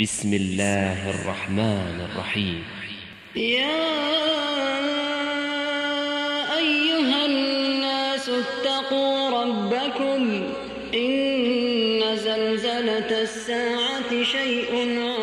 بسم الله الرحمن الرحيم. يا أيها الناس اتقوا ربكم إن زلزلة الساعة شيء عظيم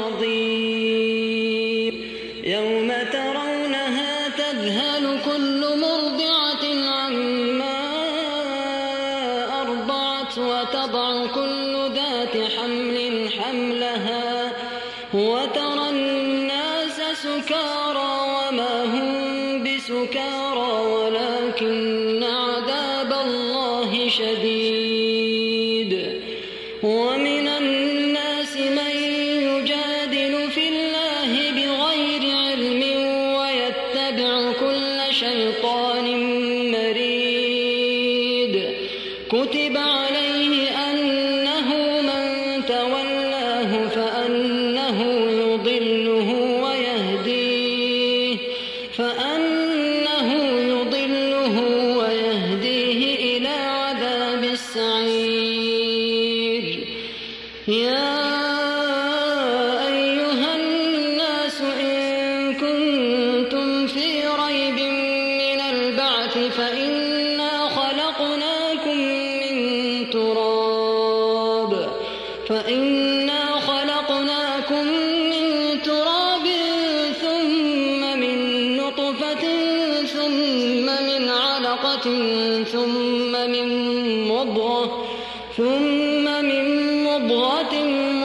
ثم من مضغة ثم من مضغة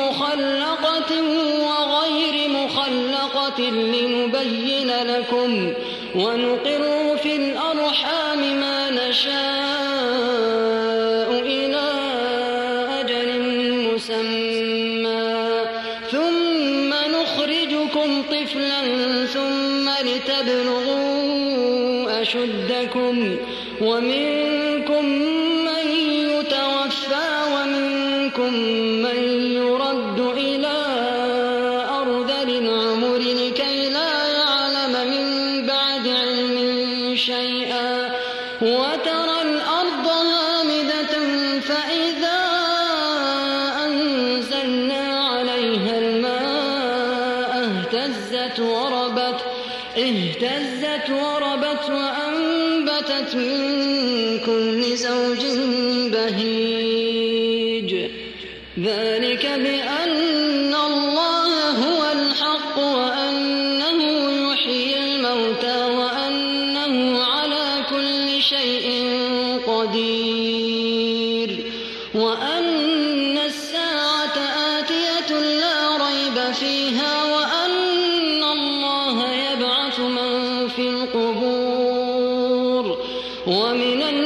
مخلقة وغير مخلقة لنبين لكم ونقر في الأرحام ما نشاء في القبور ومن الناس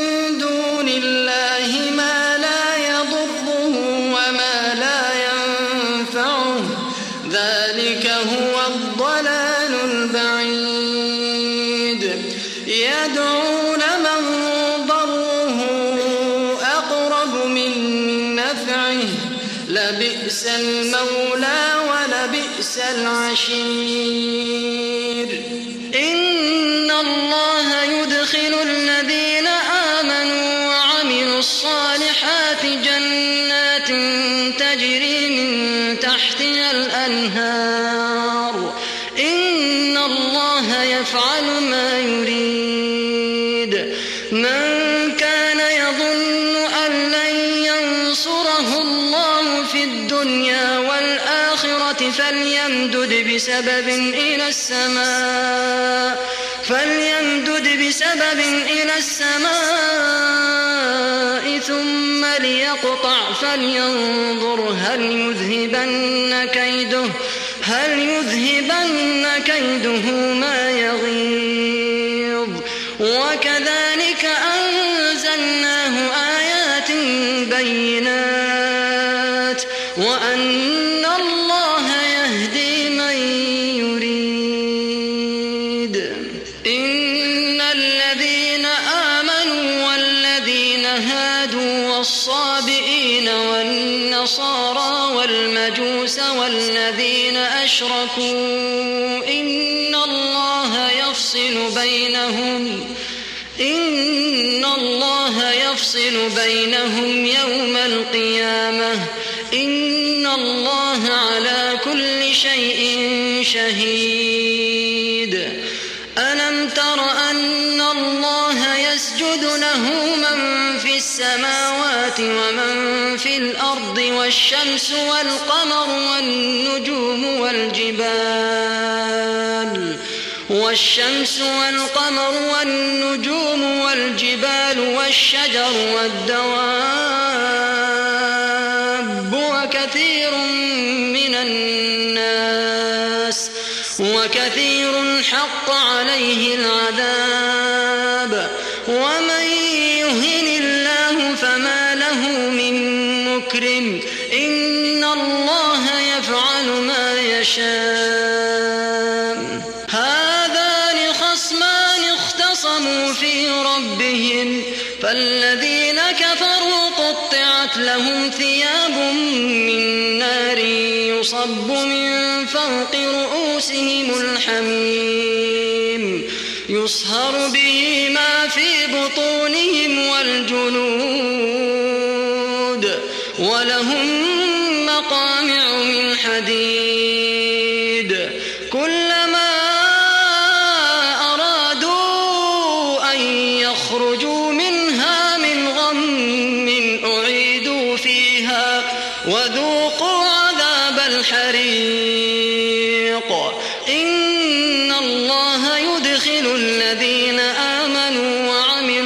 بسبب إلى السماء فليمدد بسبب إلى السماء ثم ليقطع فلينظر هل يذهبن كيده هل يذهبن كيده ما يغيظ. وكذلك أنزلناه آيات بينات أشركوا إن الله يفصل بينهم إن الله يفصل بينهم يوم القيامة إن الله على كل شيء شهيد ألم تر أن الله يسجد له السماوات ومن في الأرض والشمس والقمر والنجوم والجبال والشمس والقمر والنجوم والجبال والشجر والدواب وكثير من الناس وكثير حق عليه العذاب ومن ما يشاء هذان خصمان اختصموا في ربهم فالذين كفروا قطعت لهم ثياب من نار يصب من فوق رؤوسهم الحميم. يصهر به ما في بطونهم والجلود ولهم مقامع من حديد.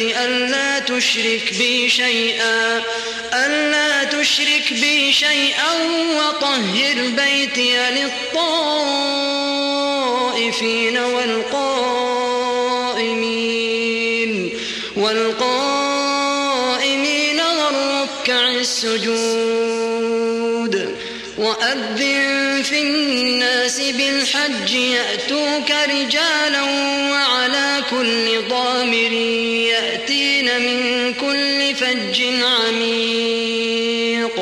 ألا تشرك بي شيئا ألا تشرك بي شيئا وطهر بيتي للطائفين والقائمين والقائمين والركع السجود. وأذن في الناس بالحج يأتوك رجالا كل ضامر يأتين من كل فج عميق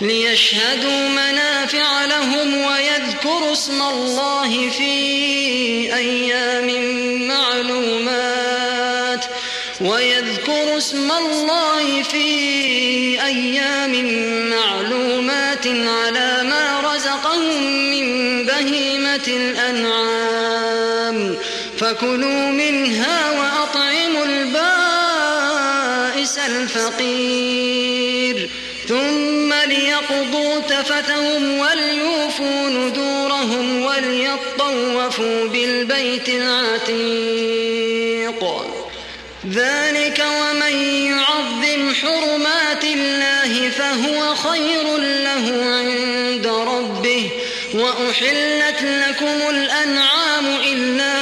ليشهدوا منافع لهم ويذكروا اسم الله في أيام معلومات ويذكروا اسم الله في أيام معلومات على ما رزقهم من بهيمة الأنعام فكلوا منها وأطعموا البائس الفقير. ثم ليقضوا تفتهم وليوفوا نذورهم وليطوفوا بالبيت العتيق. ذلك ومن يعظم خير له عند ربه. وأحلت لكم الأنعام إلا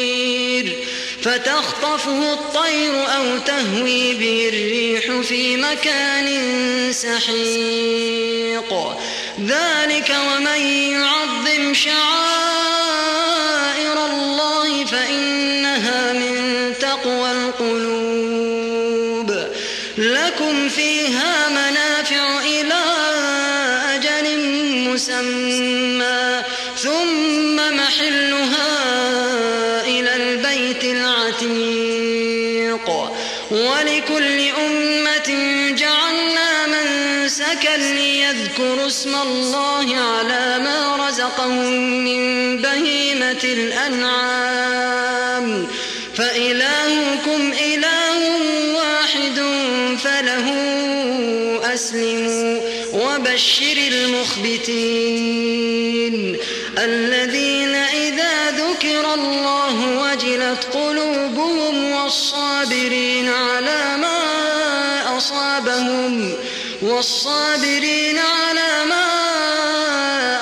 فتخطفه الطير أو تهوي به الريح في مكان سحيق. ذلك ومن يعظم شعائر الأنعام. فإلهكم إله واحد فله أسلموا وبشر المخبتين. الذين إذا ذكر الله وجلت قلوبهم والصابرين على ما أصابهم والصابرين على ما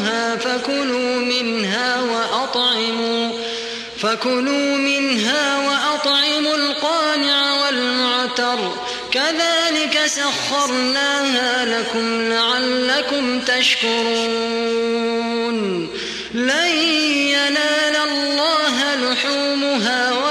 جنوبها فكلوا منها وأطعموا فكلوا منها وأطعموا القانع والمعتر. كذلك سخرناها لكم لعلكم تشكرون. لن ينال الله لحومها ولا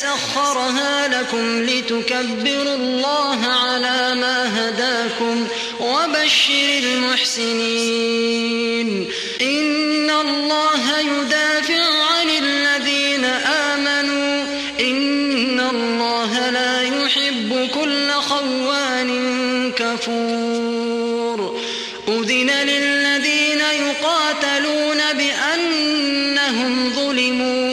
سخرها لكم لتكبروا الله على ما هداكم وبشر المحسنين. إن الله يدافع عن الذين آمنوا. إن الله لا يحب كل خوان كفور. أذن للذين يقاتلون بأنهم ظلموا وإن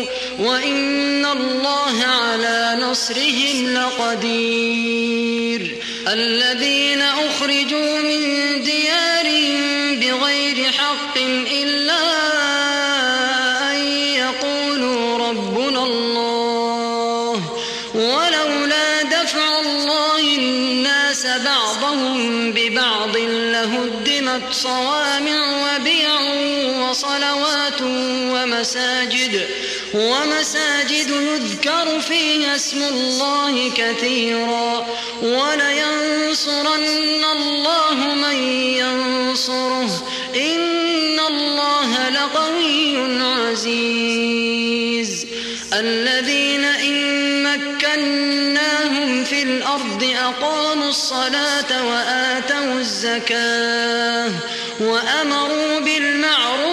الله على نصرهم لقدير الذين أخرجوا من ديارهم بغير حق إلا أن يقولوا ربنا الله. ولولا دفع الله الناس بعضهم ببعض لهدمت صوامع وبيع وصلوات ومساجد. ومساجد يذكر فيها اسم الله كثيرا ولينصرن الله من ينصره إن الله لقوي عزيز الذين إن مكناهم في الأرض أقاموا الصلاة وآتوا الزكاة وأمروا بالمعروف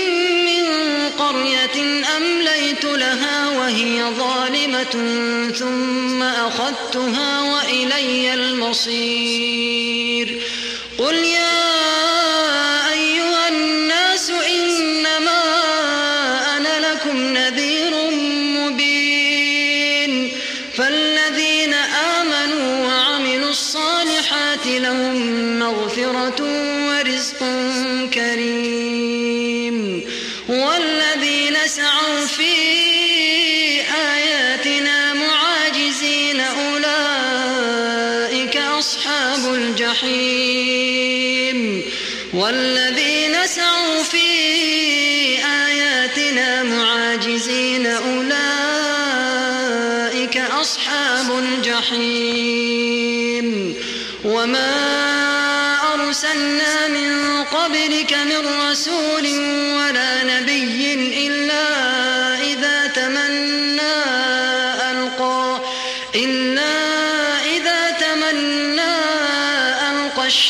وهي ظالمة ثم أخذتها وإلي المصير. قل يا أيها الناس إنما أنا لكم نذير مبين. فالذين آمنوا وعملوا الصالحات لهم مغفرة ورزق كريم.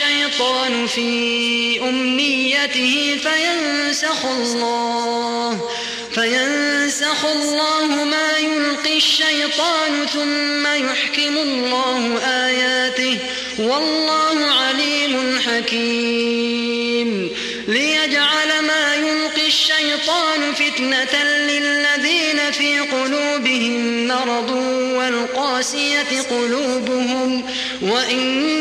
الشيطان في أمنيته فينسخ الله فينسخ الله ما يلقي الشيطان ثم يحكم الله آياته. والله عليم حكيم. ليجعل ما يلقي الشيطان فتنة للذين في قلوبهم مرض والقاسية قلوبهم وإن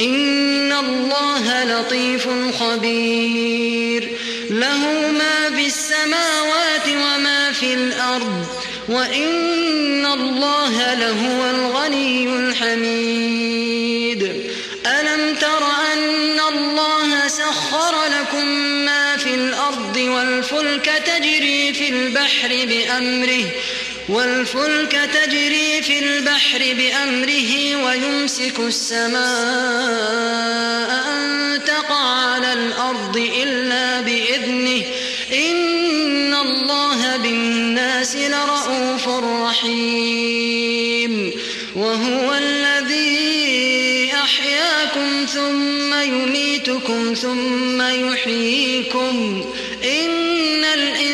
إن الله لطيف خبير. له ما في السماوات وما في الأرض وإن الله لهو الغني الحميد. ألم تر أن الله سخر لكم ما في الأرض والفلك تجري في البحر بأمره والفلك تجري في البحر بأمره ويمسك السماء أن تقع على الأرض إلا بإذنه. إن الله بالناس لرؤوف رحيم. وهو الذي أحياكم ثم يميتكم ثم يحييكم. إن الإنسان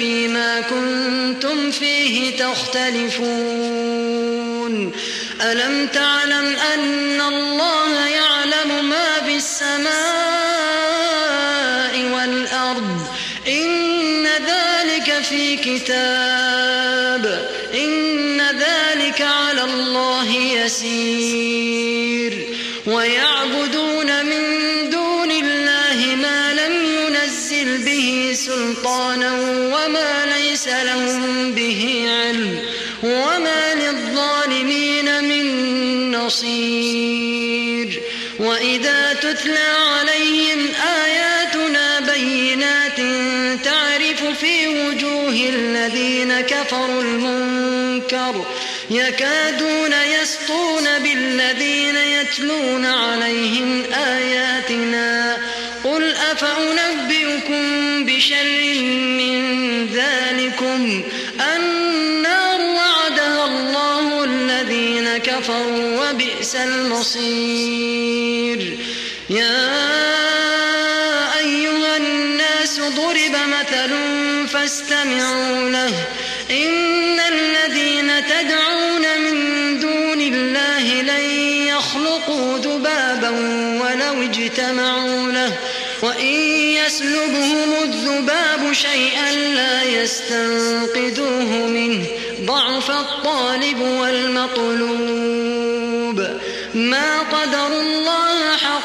فيما كنتم فيه تختلفون. ألم تعلم أن الله يعلم ما في السماء والأرض؟ إن ذلك في كتاب تتلى عليهم آياتنا بينات تعرف في وجوه الذين كفروا المنكر يكادون يسطون بالذين يتلون عليهم آياتنا قل أفأنبئكم بشر من ذلكم النار وعدها الله الذين كفروا وبئس المصير يا أيها الناس ضرب مثل فاستمعوا له إن الذين تدعون من دون الله لن يخلقوا ذبابا ولو اجتمعوا له. وإن يسلبهم الذباب شيئا لا يستنقذوه منه. ضعف الطالب والمطلوب. ما قدر الله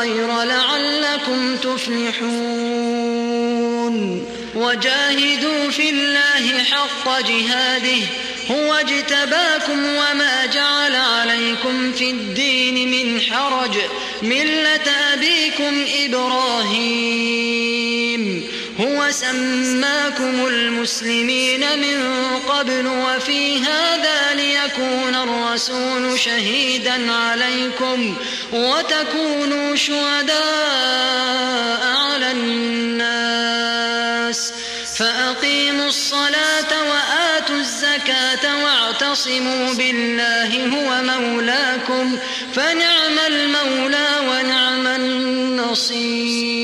الخير لعلكم تفلحون. وجاهدوا في الله حق جهاده هو اجتباكم وما جعل عليكم في الدين من حرج. ملة أبيكم إبراهيم هو سماكم المسلمين من قبل وفي هذا ليكون الرسول شهيدا عليكم. وتكونوا شهداء على الناس. فأقيموا الصلاة وآتوا الزكاة واعتصموا بالله هو مولاكم. فنعم المولى ونعم النصير.